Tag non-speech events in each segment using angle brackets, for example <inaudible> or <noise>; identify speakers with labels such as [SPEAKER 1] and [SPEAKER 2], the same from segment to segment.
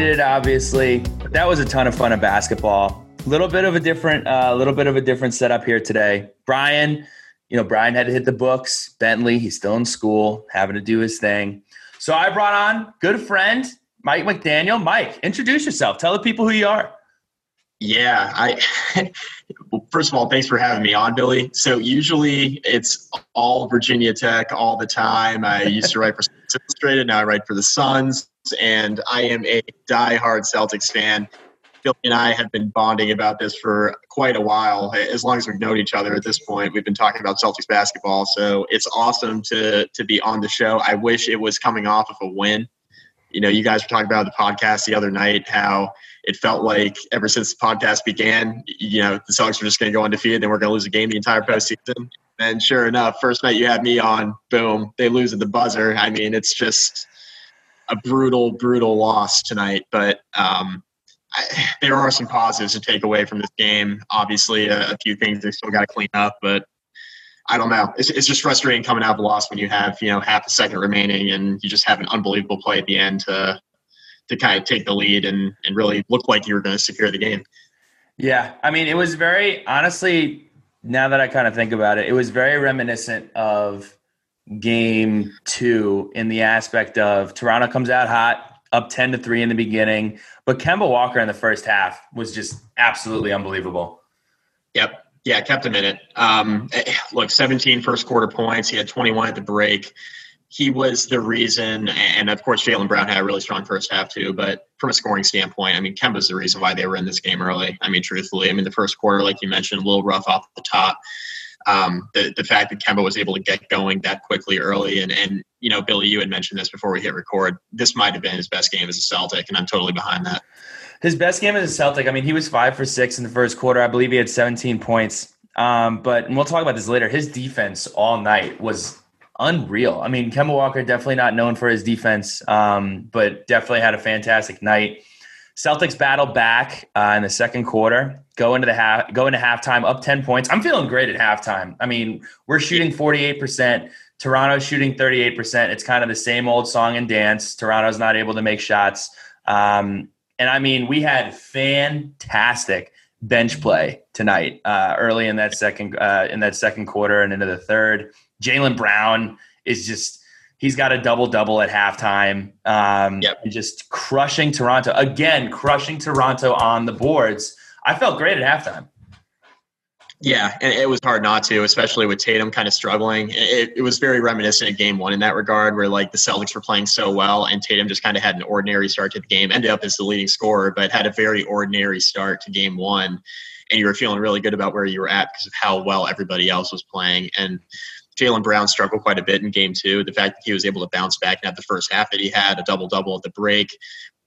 [SPEAKER 1] Obviously, but that was a ton of fun of basketball. A little bit of a different, a uh, little bit of a different setup here today. Brian, you know, Brian had to hit the books. Bentley, he's still in school, having to do his thing. So I brought on good friend Mike McDaniel. Mike, introduce yourself. Tell the people who you are.
[SPEAKER 2] Yeah, I well, <laughs> first of all, thanks for having me on, Billy. So usually it's all Virginia Tech all the time. I used to write for <laughs> Illustrated, now I write for the Suns, and I am a die-hard Celtics fan. Billy and I have been bonding about this for quite a while. As long as we've known each other at this point, we've been talking about Celtics basketball. So it's awesome to to be on the show. I wish it was coming off of a win. You know, you guys were talking about the podcast the other night how it felt like ever since the podcast began, you know, the Celtics were just going to go undefeated, then we're going to lose a game the entire postseason. And sure enough, first night you had me on, boom, they lose at the buzzer. I mean, it's just a brutal, brutal loss tonight. But um, I, there are some positives to take away from this game. Obviously, a, a few things they still got to clean up, but I don't know. It's, it's just frustrating coming out of a loss when you have you know half a second remaining and you just have an unbelievable play at the end to to kind of take the lead and, and really look like you were going to secure the game.
[SPEAKER 1] Yeah. I mean, it was very, honestly, now that I kind of think about it, it was very reminiscent of game two in the aspect of Toronto comes out hot, up 10 to 3 in the beginning. But Kemba Walker in the first half was just absolutely unbelievable.
[SPEAKER 2] Yep. Yeah, kept him in it. Um, eh, look, 17 first quarter points. He had 21 at the break he was the reason, and of course Jaylen Brown had a really strong first half too. But from a scoring standpoint, I mean, Kemba's the reason why they were in this game early. I mean, truthfully, I mean the first quarter, like you mentioned, a little rough off the top. Um, the the fact that Kemba was able to get going that quickly early, and and you know, Billy, you had mentioned this before we hit record. This might have been his best game as a Celtic, and I'm totally behind that.
[SPEAKER 1] His best game as a Celtic. I mean, he was five for six in the first quarter. I believe he had 17 points. Um, but we'll talk about this later. His defense all night was unreal. I mean, Kemba Walker definitely not known for his defense, um, but definitely had a fantastic night. Celtics battle back uh, in the second quarter, go into the half, go into halftime, up ten points. I'm feeling great at halftime. I mean, we're shooting 48 percent. Toronto's shooting 38 percent. It's kind of the same old song and dance. Toronto's not able to make shots, um, and I mean, we had fantastic bench play tonight, uh, early in that second uh, in that second quarter and into the third. Jaylen Brown is just he's got a double double at halftime. Um, yep. Just crushing Toronto again, crushing Toronto on the boards. I felt great at halftime.
[SPEAKER 2] Yeah, and it was hard not to, especially with Tatum kind of struggling. It, it was very reminiscent of game one in that regard, where like the Celtics were playing so well, and Tatum just kind of had an ordinary start to the game, ended up as the leading scorer, but had a very ordinary start to game one. And you were feeling really good about where you were at because of how well everybody else was playing. And Jaylen Brown struggled quite a bit in game two. The fact that he was able to bounce back and have the first half that he had, a double double at the break.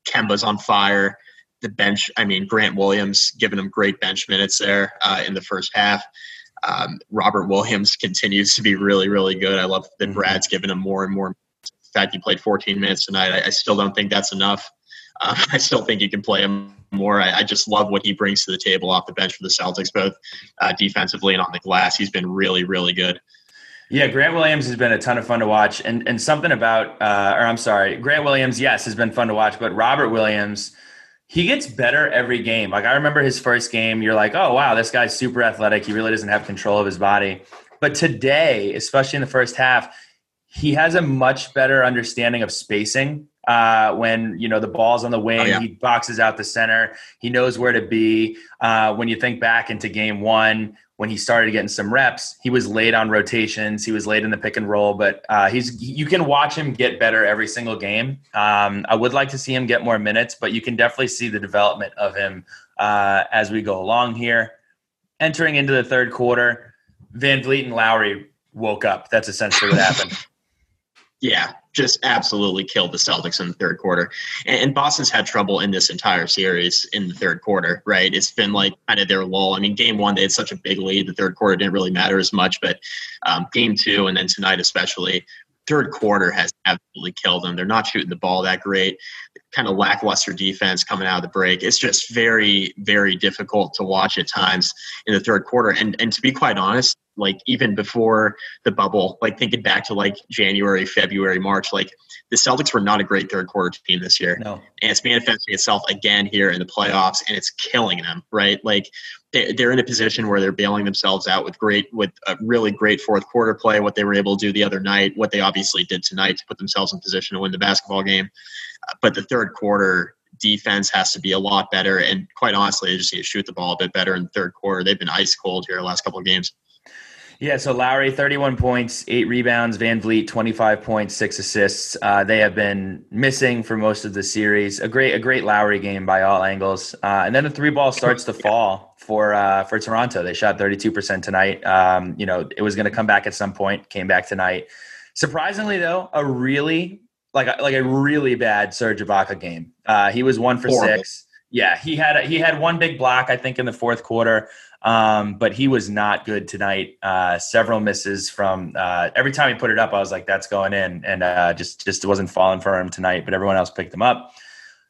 [SPEAKER 2] Kemba's on fire. The bench, I mean, Grant Williams giving him great bench minutes there uh, in the first half. Um, Robert Williams <laughs> continues to be really, really good. I love that mm-hmm. Brad's giving him more and more. In fact, he played 14 minutes tonight. I, I still don't think that's enough. Uh, <laughs> I still think you can play him more. I, I, just love what he brings to the table off the bench for the Celtics, both uh, defensively and on the glass. He's been really, really good.
[SPEAKER 1] Yeah, Grant Williams has been a ton of fun to watch, and and something about, uh, or I'm sorry, Grant Williams, yes, has been fun to watch, but Robert Williams, he gets better every game. Like I remember his first game, you're like, oh wow, this guy's super athletic. He really doesn't have control of his body. But today, especially in the first half, he has a much better understanding of spacing. Uh, when you know the ball's on the wing, oh, yeah. he boxes out the center. He knows where to be. Uh, when you think back into game one, when he started getting some reps, he was late on rotations. He was late in the pick and roll, but uh, he's you can watch him get better every single game. Um, I would like to see him get more minutes, but you can definitely see the development of him uh, as we go along here. Entering into the third quarter, VanVleet and Lowry woke up. That's essentially what happened.
[SPEAKER 2] Yeah, just absolutely killed the Celtics in the third quarter. And, Boston's had trouble in this entire series in the third quarter, right? It's been like kind of their lull. I mean, game one, they had such a big lead. The third quarter didn't really matter as much, but um, game two, and then tonight especially, third quarter has absolutely killed them. They're not shooting the ball that great. Kind of lackluster defense coming out of the break. It's just very, very difficult to watch at times in the third quarter. And and to be quite honest, like even before the bubble, like thinking back to like January, February, March, like the Celtics were not a great third quarter team this year.
[SPEAKER 1] No.
[SPEAKER 2] And it's manifesting itself again here in the playoffs and it's killing them, right? Like they're in a position where they're bailing themselves out with great, with a really great fourth quarter play, what they were able to do the other night, what they obviously did tonight to put themselves in position to win the basketball game. But the third quarter, defense has to be a lot better. And quite honestly, they just need to shoot the ball a bit better in the third quarter. They've been ice cold here the last couple of games.
[SPEAKER 1] Yeah, so Lowry, 31 points, eight rebounds. VanVleet, 25 points, six assists. Uh, they have been missing for most of the series. A great, a great Lowry game by all angles. Uh, and then the three ball starts to <laughs> fall for uh, for Toronto. They shot 32% tonight. Um, you know, it was going to come back at some point. Came back tonight. Surprisingly, though, a really like a, like a really bad Serge Ibaka game. Uh, he was one for Horrible. six. Yeah, he had a, he had one big block I think in the fourth quarter. Um, but he was not good tonight. Uh, several misses from uh, every time he put it up, I was like, "That's going in," and uh, just just wasn't falling for him tonight. But everyone else picked him up.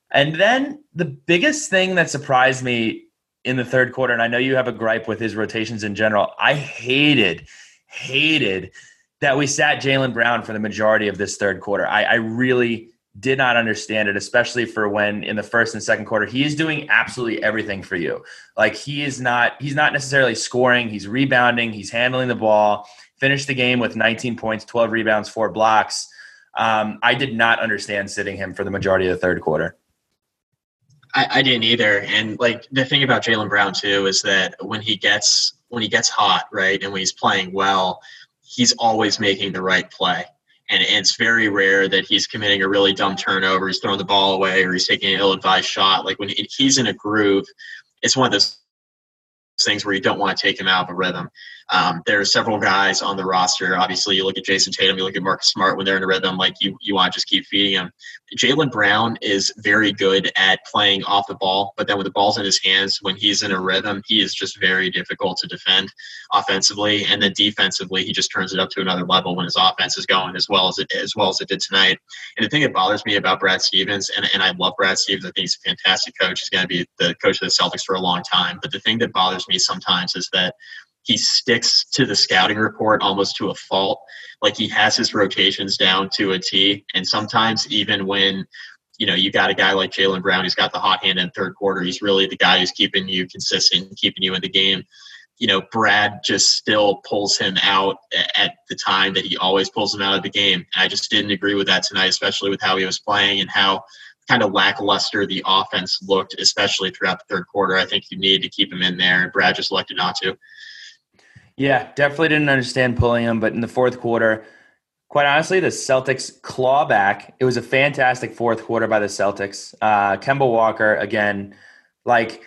[SPEAKER 1] And then the biggest thing that surprised me in the third quarter, and I know you have a gripe with his rotations in general. I hated, hated that we sat Jaylen Brown for the majority of this third quarter. I, I really did not understand it, especially for when in the first and second quarter, he is doing absolutely everything for you. Like he is not, he's not necessarily scoring, he's rebounding, he's handling the ball, finished the game with 19 points, 12 rebounds, four blocks. Um, I did not understand sitting him for the majority of the third quarter.
[SPEAKER 2] I, I didn't either. And like the thing about Jaylen Brown too is that when he gets when he gets hot, right, and when he's playing well, he's always making the right play and it's very rare that he's committing a really dumb turnover, he's throwing the ball away, or he's taking an ill-advised shot. Like when he's in a groove, it's one of those things where you don't want to take him out of a rhythm. Um, there are several guys on the roster. Obviously, you look at Jayson Tatum, you look at Marcus Smart when they're in a rhythm, like you, you want to just keep feeding him. Jaylen Brown is very good at playing off the ball, but then with the ball's in his hands, when he's in a rhythm, he is just very difficult to defend offensively. And then defensively, he just turns it up to another level when his offense is going as well as it as well as it did tonight. And the thing that bothers me about Brad Stevens, and, and I love Brad Stevens, I think he's a fantastic coach. He's going to be the coach of the Celtics for a long time. But the thing that bothers me sometimes is that he sticks to the scouting report almost to a fault. Like he has his rotations down to a T. And sometimes even when you know, you got a guy like Jaylen Brown who's got the hot hand in third quarter. He's really the guy who's keeping you consistent, keeping you in the game. You know, Brad just still pulls him out at the time that he always pulls him out of the game. I just didn't agree with that tonight, especially with how he was playing and how kind of lackluster the offense looked, especially throughout the third quarter. I think you needed to keep him in there, and Brad just elected not to.
[SPEAKER 1] Yeah, definitely didn't understand pulling him, but in the fourth quarter, quite honestly, the Celtics claw back. It was a fantastic fourth quarter by the Celtics. Uh, Kemba Walker again, like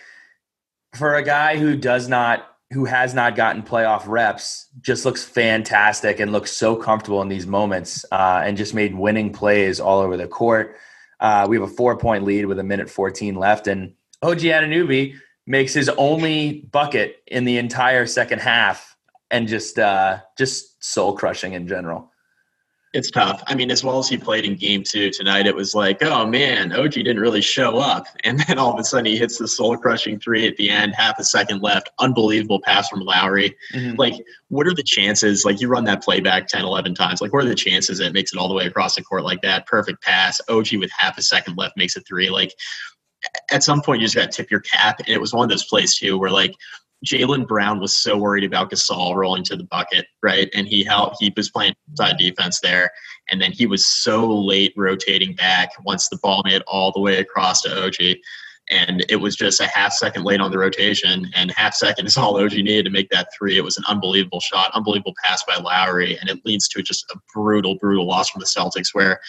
[SPEAKER 1] for a guy who does not who has not gotten playoff reps just looks fantastic and looks so comfortable in these moments uh, and just made winning plays all over the court. Uh, we have a four point lead with a minute 14 left, and OG Anunoby makes his only bucket in the entire second half and just uh, just soul crushing in general.
[SPEAKER 2] It's tough. I mean, as well as he played in game two tonight, it was like, oh man, OG didn't really show up. <laughs> And then all of a sudden he hits the soul crushing three at the end, half a second left. Unbelievable pass from Lowry. Mm-hmm. Like, what are the chances? Like, you run that play back 10, 11 times. Like, what are the chances that it makes it all the way across the court like that? Perfect pass. OG with half a second left makes it three. Like, at some point, you just got to tip your cap. And it was one of those plays, too, where like, Jaylen Brown was so worried about Gasol rolling to the bucket, right? And he helped, he was playing side defense there. And then he was so late rotating back once the ball made all the way across to OG. And it was just a half second late on the rotation, and half second is all OG needed to make that three. It was an unbelievable shot, unbelievable pass by Lowry, and it leads to just a brutal, brutal loss from the Celtics where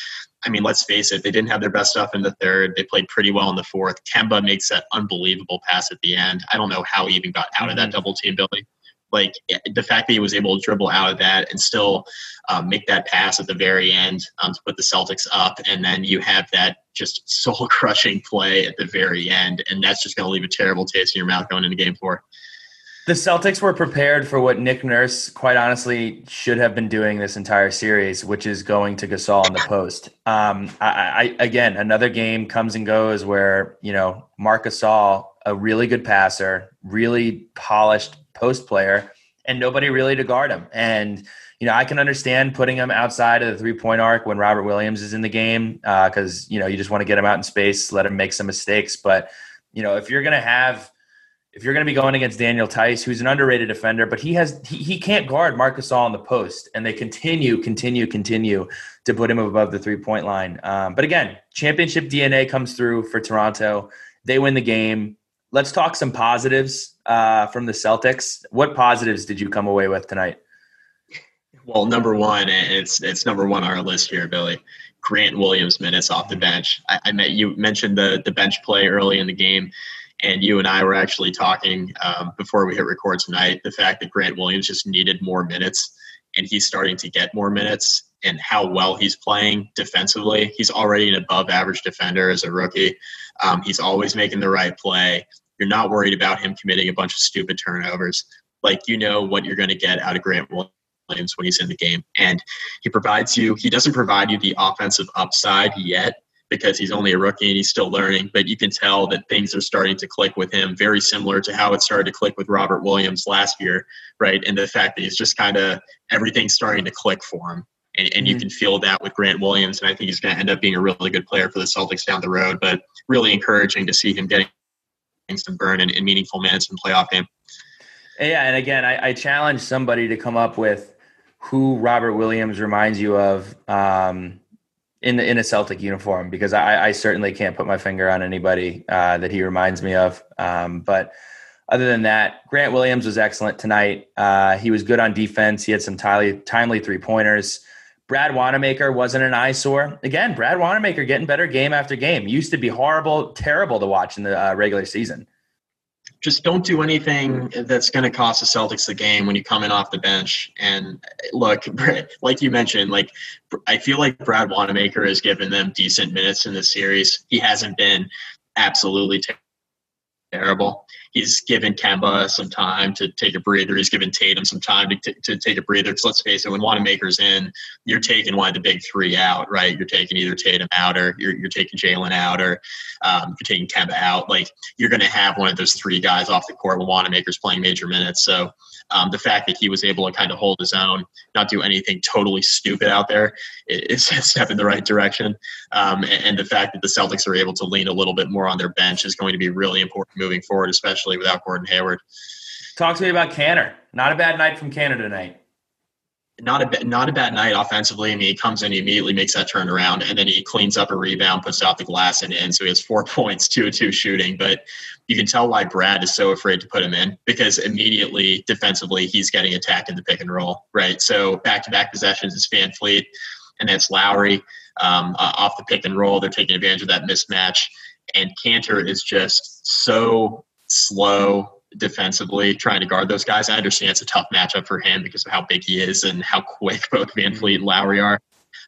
[SPEAKER 2] I mean, let's face it, they didn't have their best stuff in the third. They played pretty well in the fourth. Kemba makes that unbelievable pass at the end. I don't know how he even got out of that mm-hmm. double team building. Like the fact that he was able to dribble out of that and still um, make that pass at the very end um, to put the Celtics up, and then you have that just soul <laughs> crushing play at the very end, and that's just going to leave a terrible taste in your mouth going into game four.
[SPEAKER 1] The Celtics were prepared for what Nick Nurse, quite honestly, should have been doing this entire series, which is going to Gasol in the post. Um, I, I, again, another game comes and goes where you know Marc Gasol, a really good passer, really polished post player, and nobody really to guard him. And you know, I can understand putting him outside of the three point arc when Robert Williams is in the game because uh, you know you just want to get him out in space, let him make some mistakes. But you know, if you're going to have if you're going to be going against Daniel Theis, who's an underrated defender, but he has he, he can't guard Marc Gasol on the post, and they continue, continue, continue to put him above the three point line. Um, but again, championship DNA comes through for Toronto. They win the game. Let's talk some positives uh, from the Celtics. What positives did you come away with tonight?
[SPEAKER 2] Well, number one, it's it's number one on our list here, Billy. Grant Williams minutes off the bench. I, I met you mentioned the the bench play early in the game and you and I were actually talking um, before we hit record tonight. The fact that Grant Williams just needed more minutes, and he's starting to get more minutes, and how well he's playing defensively. He's already an above average defender as a rookie. Um, he's always making the right play. You're not worried about him committing a bunch of stupid turnovers. Like you know what you're going to get out of Grant Williams when he's in the game, and he provides you. He doesn't provide you the offensive upside yet because he's only a rookie and he's still learning. But you can tell that things are starting to click with him, very similar to how it started to click with Robert Williams last year, right? And the fact that he's just kind of everything's starting to click for him. And, and mm-hmm. you can feel that with Grant Williams. And I think he's going to end up being a really good player for the Celtics down the road. But really encouraging to see him getting some burn in, in meaningful minutes in playoff game.
[SPEAKER 1] Yeah. And again, I, I challenge somebody to come up with who Robert Williams reminds you of. Um, in the, in a Celtic uniform because I, I certainly can't put my finger on anybody uh, that he reminds me of. Um, but other than that, Grant Williams was excellent tonight. Uh, he was good on defense. He had some timely, timely three pointers. Brad Wanamaker wasn't an eyesore. Again, Brad Wanamaker getting better game after game. Used to be horrible, terrible to watch in the uh, regular season
[SPEAKER 2] just don't do anything that's going to cost the Celtics the game when you come in off the bench. And look, <laughs> like you mentioned, like I feel like Brad Wanamaker has given them decent minutes in the series. He hasn't been absolutely terrible. He's given Kemba some time to take a breather. He's given Tatum some time to, t- to take a breather. Because let's face it, when Wanamaker's in, you're taking one of the big three out, right? You're taking either Tatum out or you're, you're taking Jaylen out or um, you're taking Kemba out. Like you're going to have one of those three guys off the court when Wanamaker's playing major minutes. So um, the fact that he was able to kind of hold his own, not do anything totally stupid out there, <laughs> is a step in the right direction. Um, and, and, the fact that the Celtics are able to lean a little bit more on their bench is going to be really important moving forward, especially without Gordon Hayward.
[SPEAKER 1] Talk to me about Kanter. Not a bad night from Kanter tonight
[SPEAKER 2] not a not a bad night offensively. I mean, he comes in, he immediately makes that turnaround, and then he cleans up a rebound, puts out the glass, and in. So he has four <laughs> points, two two shooting. But you can tell why Brad is so afraid to put him in because immediately defensively he's getting attacked in the pick and roll, right? So back to back possessions is VanVleet, and that's Lowry um, uh, off the pick and roll. They're taking advantage of that mismatch, and Kanter is just so slow defensively trying to guard those guys. I understand it's a tough matchup for him because of how big he is and how quick <laughs> both Van VanVleet and Lowry are.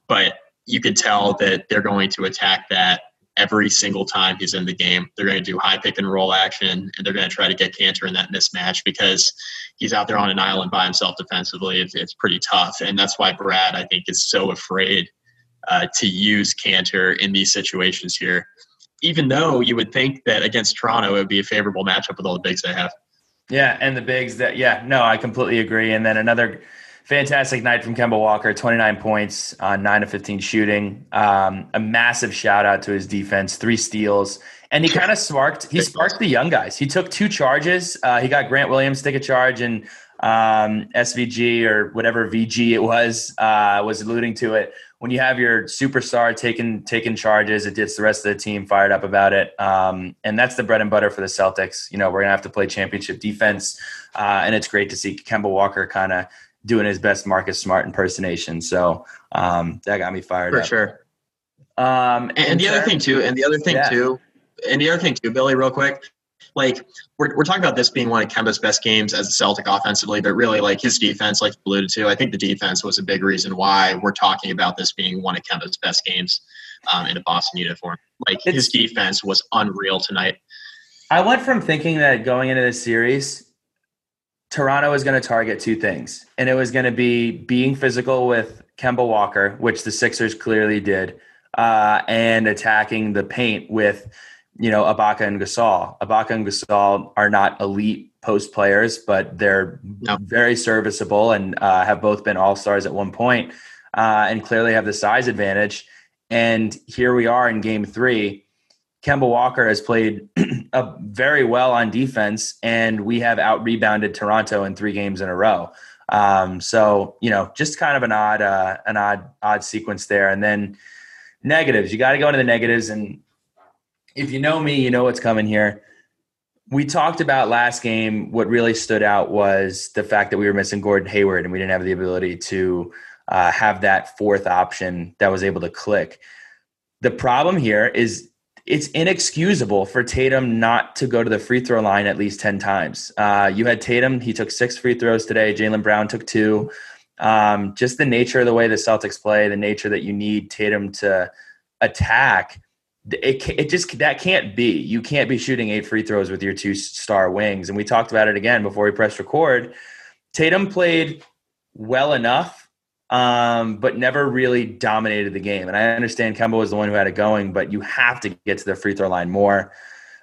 [SPEAKER 2] But you can tell that they're going to attack that every single time he's in the game. They're going to do high pick and roll action and they're going to try to get Kanter in that mismatch because he's out there on an island by himself defensively. It's, it's pretty tough. And that's why Brad, I think, is so afraid uh, to use Kanter in these situations here even though you would think that against Toronto it would be a favorable matchup with all the bigs they have.
[SPEAKER 1] Yeah, and the bigs that yeah, no, I completely agree. And then another fantastic night from Kemba Walker, 29 points on 9 of 15 shooting. Um, a massive shout out to his defense, three steals. And he kind of sparked he sparked the young guys. He took two charges. Uh, he got Grant Williams to take a charge and um, SVG or whatever VG it was uh, was alluding to it when you have your superstar taking taking charges, it gets the rest of the team fired up about it. Um, and that's the bread and butter for the Celtics. You know, we're gonna have to play championship defense, uh, and it's great to see Kemba Walker kind of doing his best Marcus Smart impersonation. So um, that got me fired up.
[SPEAKER 2] for
[SPEAKER 1] up.
[SPEAKER 2] sure. Um, and, and the other thing too, and the other thing yeah. too, and the other thing too, Billy, real quick, like we're, we're talking about this being one of Kemba's best games as a Celtic offensively, but really like his defense, like you alluded to, I think the defense was a big reason why we're talking about this being one of Kemba's best games um, in a Boston uniform. Like it's, his defense was unreal tonight.
[SPEAKER 1] I went from thinking that going into this series, Toronto was going to target two things, and it was going to be being physical with Kemba Walker, which the Sixers clearly did, uh, and attacking the paint with you know, Ibaka and Gasol. Ibaka and Gasol are not elite post players, but they're no. very serviceable and uh, have both been all stars at one point, uh, and clearly have the size advantage. And here we are in game three. Kemba Walker has played <clears throat> very well on defense, and we have out rebounded Toronto in three games in a row. Um, so you know, just kind of an odd, uh, an odd, odd sequence there. And then negatives. You got to go into the negatives, and if you know me, you know what's coming here. We talked about last game. What really stood out was the fact that we were missing Gordon Hayward, and we didn't have the ability to uh, have that fourth option that was able to click. The problem here is it's inexcusable for Tatum not to go to the free throw line at least 10 times. Uh, you had Tatum, he took six free throws today. Jaylen Brown took two. Um, just the nature of the way the Celtics play, the nature that you need Tatum to attack. It, it just that can't be. You can't be shooting eight free throws with your two star wings. And we talked about it again before we pressed record. Tatum played well enough um, but never really dominated the game. And I understand Kemba was the one who had it going, but you have to get to the free throw line more.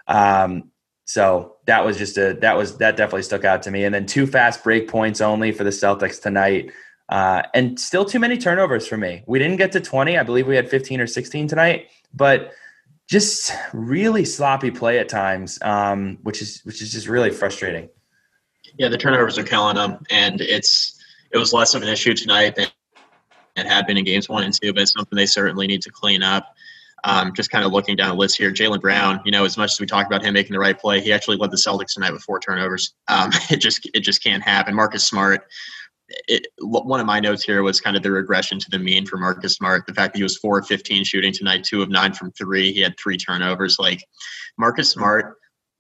[SPEAKER 1] Um, so that was just a that was that definitely stuck out to me. And then two fast break points only for the Celtics tonight. Uh, and still too many turnovers for me. We didn't get to 20. I believe we had 15 or 16 tonight, but just really sloppy play at times, um, which is which is just really frustrating.
[SPEAKER 2] Yeah, the turnovers are killing them, and it's it was less of an issue tonight than it had been in games one and two, but it's something they certainly need to clean up. Um, just kind of looking down the list here, Jaylen Brown. You know, as much as we talk about him making the right play, he actually led the Celtics tonight with four turnovers. Um, <laughs> it just it just can't happen. Marcus Smart. It, one of my notes here was kind of the regression to the mean for Marcus Smart. The fact that he was four of 15 shooting tonight, two of nine from three. He had three turnovers. Like Marcus Smart,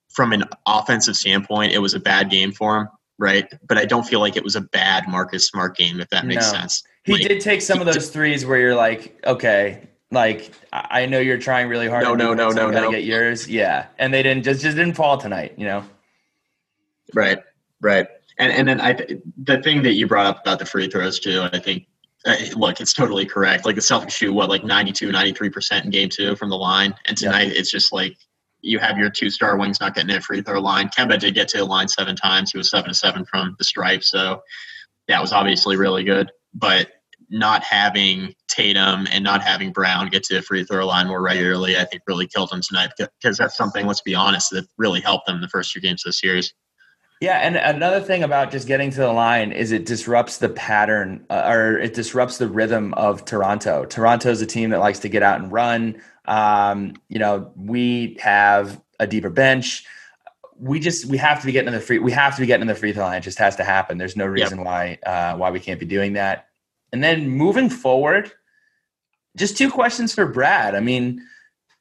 [SPEAKER 2] from an offensive standpoint, it was a bad game for him, right? But I don't feel like it was a bad Marcus Smart game, if that makes no. sense.
[SPEAKER 1] He like, did take some of those threes where you're like, okay, like I know you're trying really hard.
[SPEAKER 2] No, no, no, no, no.
[SPEAKER 1] Get yours, yeah. And they didn't just just didn't fall tonight, you know.
[SPEAKER 2] Right, right. And and then I the thing that you brought up about the free throws too, I think. Uh, look, it's totally correct. Like the Celtics shoot what like 92, 93 percent in game two from the line, and tonight yeah. it's just like you have your two star wings not getting a free throw line. Kemba did get to the line seven times. He was seven to seven from the stripe, so that was obviously really good. But not having Tatum and not having Brown get to the free throw line more regularly, I think really killed them tonight because that's something, let's be honest, that really helped them the first two games of the series.
[SPEAKER 1] Yeah, and another thing about just getting to the line is it disrupts the pattern uh, or it disrupts the rhythm of Toronto. Toronto is a team that likes to get out and run. Um, you know, we have a deeper bench. We just we have to be getting in the free. We have to be getting in the free throw line. It just has to happen. There's no reason yep. why uh, why we can't be doing that. And then moving forward, just two questions for Brad. I mean,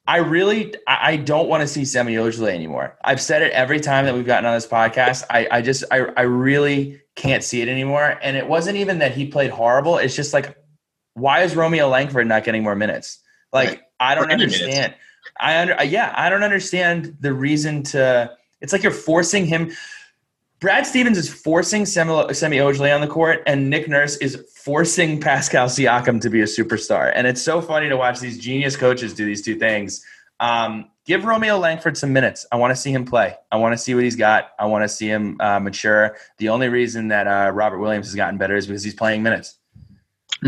[SPEAKER 1] I really I don't want to see Semi Ojeleye anymore. I've said it every time that we've gotten on this podcast. I, I just I, I really can't see it anymore. And it wasn't even that he played horrible. It's just like, why is Romeo Langford not getting more minutes? Like right. I don't understand. I under yeah, I don't understand the reason to it's like you're forcing him Brad Stevens is forcing Semi, Semi Ojeleye on the court, and Nick Nurse is forcing Pascal Siakam to be a superstar. And it's so funny to watch these genius coaches do these two things. Um, give Romeo Langford some minutes. I want to see him play. I want to see what he's got. I want to see him uh, mature. The only reason that uh, Robert Williams has gotten better is because he's playing minutes.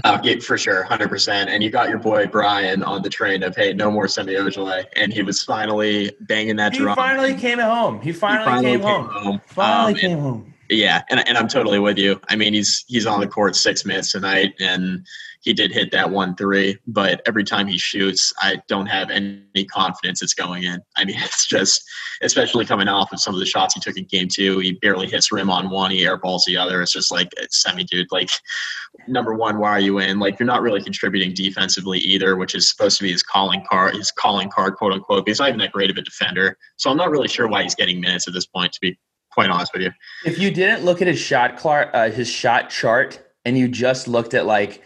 [SPEAKER 2] Uh, yeah, for sure, hundred percent. And you got your boy Brian on the train of hey, no more Semi Ojeleye, and he was finally banging that
[SPEAKER 1] he
[SPEAKER 2] drum.
[SPEAKER 1] Finally came home. He finally, he finally came, came, home. home. Finally um, came home.
[SPEAKER 2] Yeah, and and I'm totally with you. I mean, he's he's on the court six minutes tonight, and he did hit that one three, but every time he shoots, I don't have any confidence it's going in. I mean, <laughs> it's just, especially coming off of some of the shots he took in game two, he barely hits rim on one, he airballs the other. It's just like, semi dude. Like, number one, why are you in? Like, you're not really contributing defensively either, which is supposed to be his calling card, his calling card, quote unquote. He's not even that great of a defender. So I'm not really sure why he's getting minutes at this point, to be quite honest with you.
[SPEAKER 1] If you didn't look at his shot, Clark, uh, his shot chart, and you just looked at like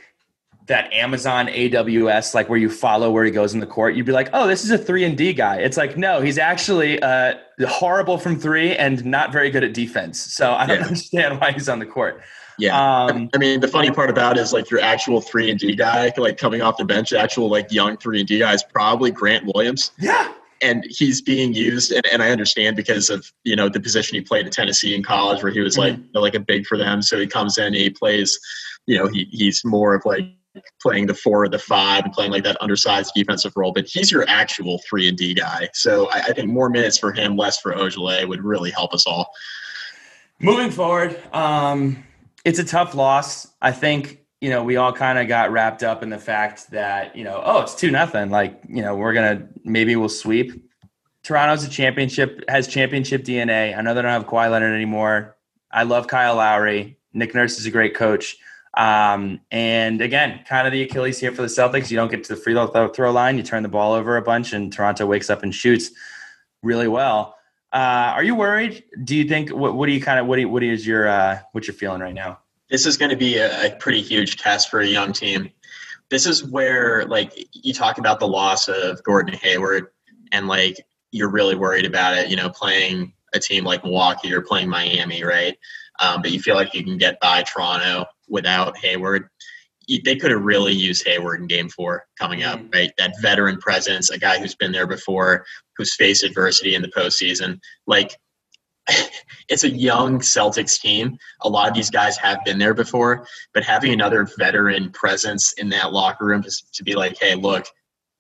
[SPEAKER 1] that Amazon AWS, like where you follow where he goes in the court, you'd be like, oh, this is a three and D guy. It's like, no, he's actually uh, horrible from three and not very good at defense. So I don't yeah. understand why he's on the court.
[SPEAKER 2] Yeah. Um, I mean, the funny part about it is like your actual three and D guy, like coming off the bench, actual like young three and D guy is probably Grant Williams.
[SPEAKER 1] Yeah.
[SPEAKER 2] And he's being used, and, and I understand because of you know the position he played at Tennessee in college, where he was like mm-hmm. you know, like a big for them. So he comes in, he plays, you know, he he's more of like playing the four or the five and playing like that undersized defensive role, but he's your actual three and D guy. So I, I think more minutes for him, less for Ojeleye would really help us all.
[SPEAKER 1] Moving forward, um, it's a tough loss. I think you know we all kind of got wrapped up in the fact that you know oh it's two nothing like you know we're gonna maybe we'll sweep. Toronto's a championship has championship DNA. I know they don't have Kawhi Leonard anymore. I love Kyle Lowry. Nick Nurse is a great coach. Um, and again, kind of the Achilles here for the Celtics. You don't get to the free throw line, you turn the ball over a bunch, and Toronto wakes up and shoots really well. Uh, are you worried? Do you think what, what do you kind of what do you, what is your uh, what you're feeling right now?
[SPEAKER 2] This is going to be a, a pretty huge test for a young team. This is where like you talk about the loss of Gordon Hayward, and like you're really worried about it. You know, playing a team like Milwaukee or playing Miami, right? Um, but you feel like you can get by Toronto without Hayward. They could have really used Hayward in game four coming up, mm-hmm. right? That veteran presence, a guy who's been there before, who's faced adversity in the postseason. Like, <laughs> it's a young Celtics team. A lot of these guys have been there before, but having another veteran presence in that locker room to, to be like, hey, look,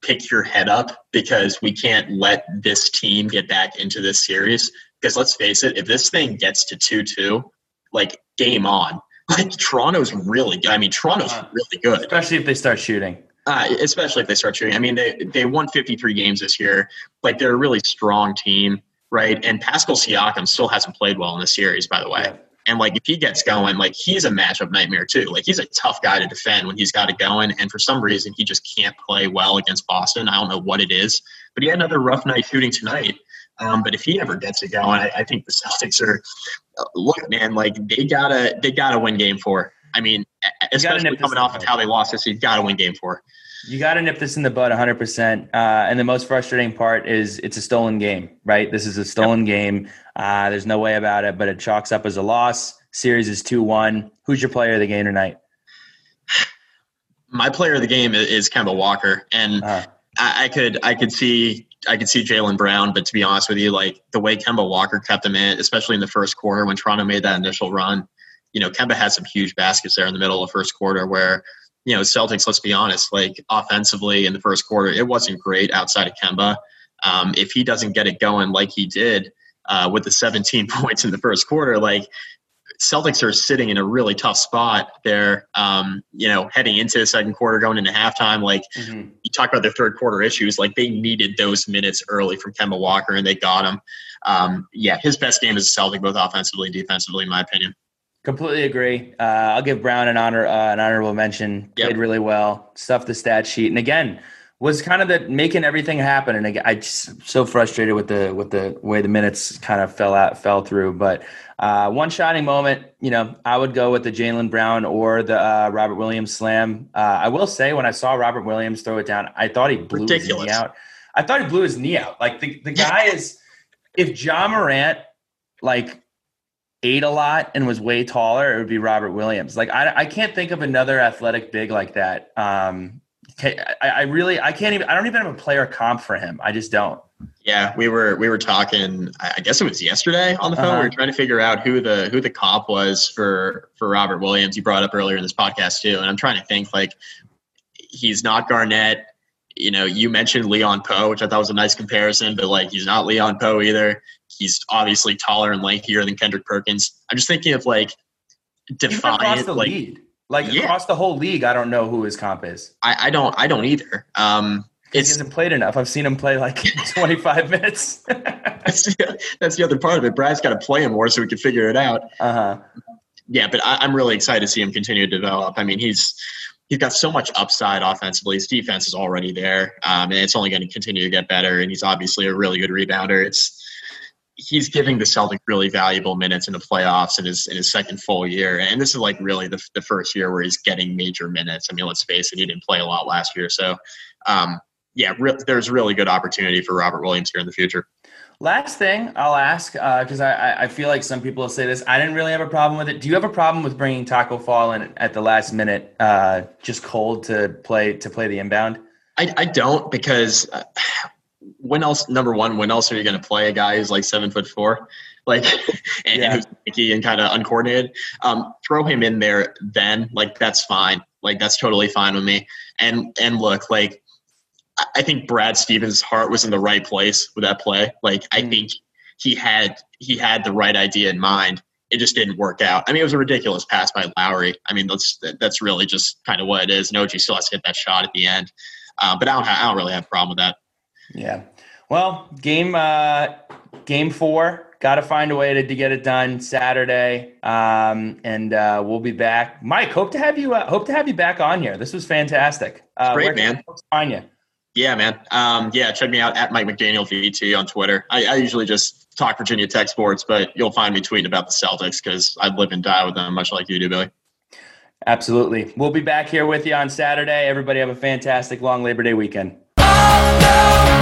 [SPEAKER 2] pick your head up because we can't let this team get back into this series. Because let's face it, if this thing gets to 2 2, like game on. <laughs> Like Toronto's really good. I mean, Toronto's uh, really good,
[SPEAKER 1] especially if they start shooting.
[SPEAKER 2] Uh, especially if they start shooting. I mean, they they won 53 games this year. Like they're a really strong team, right? And Pascal Siakam still hasn't played well in the series, by the way. Yeah. And like if he gets going, like he's a matchup nightmare too. Like he's a tough guy to defend when he's got it going. And for some reason, he just can't play well against Boston. I don't know what it is, but he had another rough night shooting tonight. Um, but if he ever gets it going, I, I think the Celtics are look, man, like they gotta they gotta win game four. I mean, especially coming off of how they lost this, you gotta win game four.
[SPEAKER 1] You got to nip this in the bud 100%. Uh, and the most frustrating part is it's a stolen game, right? This is a stolen yep. game. Uh, there's no way about it, but it chalks up as a loss. Series is 2 1. Who's your player of the game tonight?
[SPEAKER 2] My player of the game is Kemba Walker. And uh-huh. I, I, could I could see I could see Jaylen Brown, but to be honest with you, like the way Kemba Walker kept them in, especially in the first quarter when Toronto made that initial run, you know, Kemba had some huge baskets there in the middle of the first quarter where, you know, Celtics, let's be honest, like offensively in the first quarter, it wasn't great outside of Kemba. Um, if he doesn't get it going like he did uh, with the 17 <laughs> points in the first quarter, like Celtics are sitting in a really tough spot there. Um, you know, heading into the second quarter, going into halftime. Like mm-hmm. you talk about their third quarter issues, like they needed those minutes early from Kemba Walker, and they got him. Um, yeah, his best game is Celtic, both offensively and defensively, in my opinion.
[SPEAKER 1] Completely agree. Uh, I'll give Brown an honor, uh, an honorable mention. Yep. Played really well, stuffed the stat sheet, and again was kind of the making everything happen. And again, I just so frustrated with the with the way the minutes kind of fell out fell through. But uh, one shining moment, you know, I would go with the Jaylen Brown or the uh, Robert Williams slam. Uh, I will say, when I saw Robert Williams throw it down, I thought he blew Ridiculous. his knee out. I thought he blew his knee out. Like the, the guy is, if Ja Morant like ate a lot and was way taller, it would be Robert Williams. Like I, I can't think of another athletic big like that. Um, I, I really I can't even I don't even have a player comp for him. I just don't.
[SPEAKER 2] Yeah, we were we were talking. I guess it was yesterday on the phone. Uh-huh. We were trying to figure out who the who the comp was for for Robert Williams. You brought up earlier in this podcast too, and I'm trying to think like he's not Garnett. You know, you mentioned Leon Powe, which I thought was a nice comparison, but like he's not Leon Powe either. He's obviously taller and lankier than Kendrick Perkins. I'm just thinking of like defiant, like lead.
[SPEAKER 1] Like yeah. across the whole league, I don't know who his comp is.
[SPEAKER 2] I, I don't. I don't either. Um,
[SPEAKER 1] he hasn't played enough. I've seen him play like <laughs> 25 minutes.
[SPEAKER 2] that's, the, that's the other part of it. Brad's got to play him more so we can figure it out.
[SPEAKER 1] Uh huh.
[SPEAKER 2] Yeah, but I, I'm really excited to see him continue to develop. I mean, he's he's got so much upside offensively. His defense is already there, um, and it's only going to continue to get better. And he's obviously a really good rebounder. It's he's giving the Celtic really valuable minutes in the playoffs in his in his second full year, and this is like really the, the first year where he's getting major minutes. I mean, let's face it, he didn't play a lot last year, so um, yeah, re- there's really good opportunity for Robert Williams here in the future.
[SPEAKER 1] Last thing I'll ask because uh, I I feel like some people will say this. I didn't really have a problem with it. Do you have a problem with bringing Taco Fall in at the last minute, uh, just cold to play to play the inbound?
[SPEAKER 2] I, I don't because uh, when else? Number one, when else are you going to play a guy who's like seven foot four, like <laughs> and,
[SPEAKER 1] Yeah.
[SPEAKER 2] who's and kind of uncoordinated? Um, throw him in there then, like that's fine. Like that's totally fine with me. And and look, like I- think Brad Stevens' heart was in the right place with that play. Like I
[SPEAKER 1] Mm.
[SPEAKER 2] think he had he had the right idea in mind. It just didn't work out. I mean, it was a ridiculous pass by Lowry. I mean, that's that's really just kind of what it is. Noji still has to hit that shot at the end, uh, but I don't I don't really have a problem with that.
[SPEAKER 1] Yeah. Well, game uh game four. Got to find a way to, to get it done Saturday, um, and uh, we'll be back. Mike, hope to have you. Uh, hope to have you back on here. This was fantastic. Uh,
[SPEAKER 2] Great, man.
[SPEAKER 1] Find you.
[SPEAKER 2] Yeah, man. Um, yeah, check me out at Mike McDaniel VT on Twitter. I, I usually just talk Virginia Tech sports, but you'll find me tweeting about the Celtics because I live and die with them, much like you do, Billy.
[SPEAKER 1] Absolutely. We'll be back here with you on Saturday. Everybody have a fantastic long Labor Day weekend.
[SPEAKER 3] Oh, no.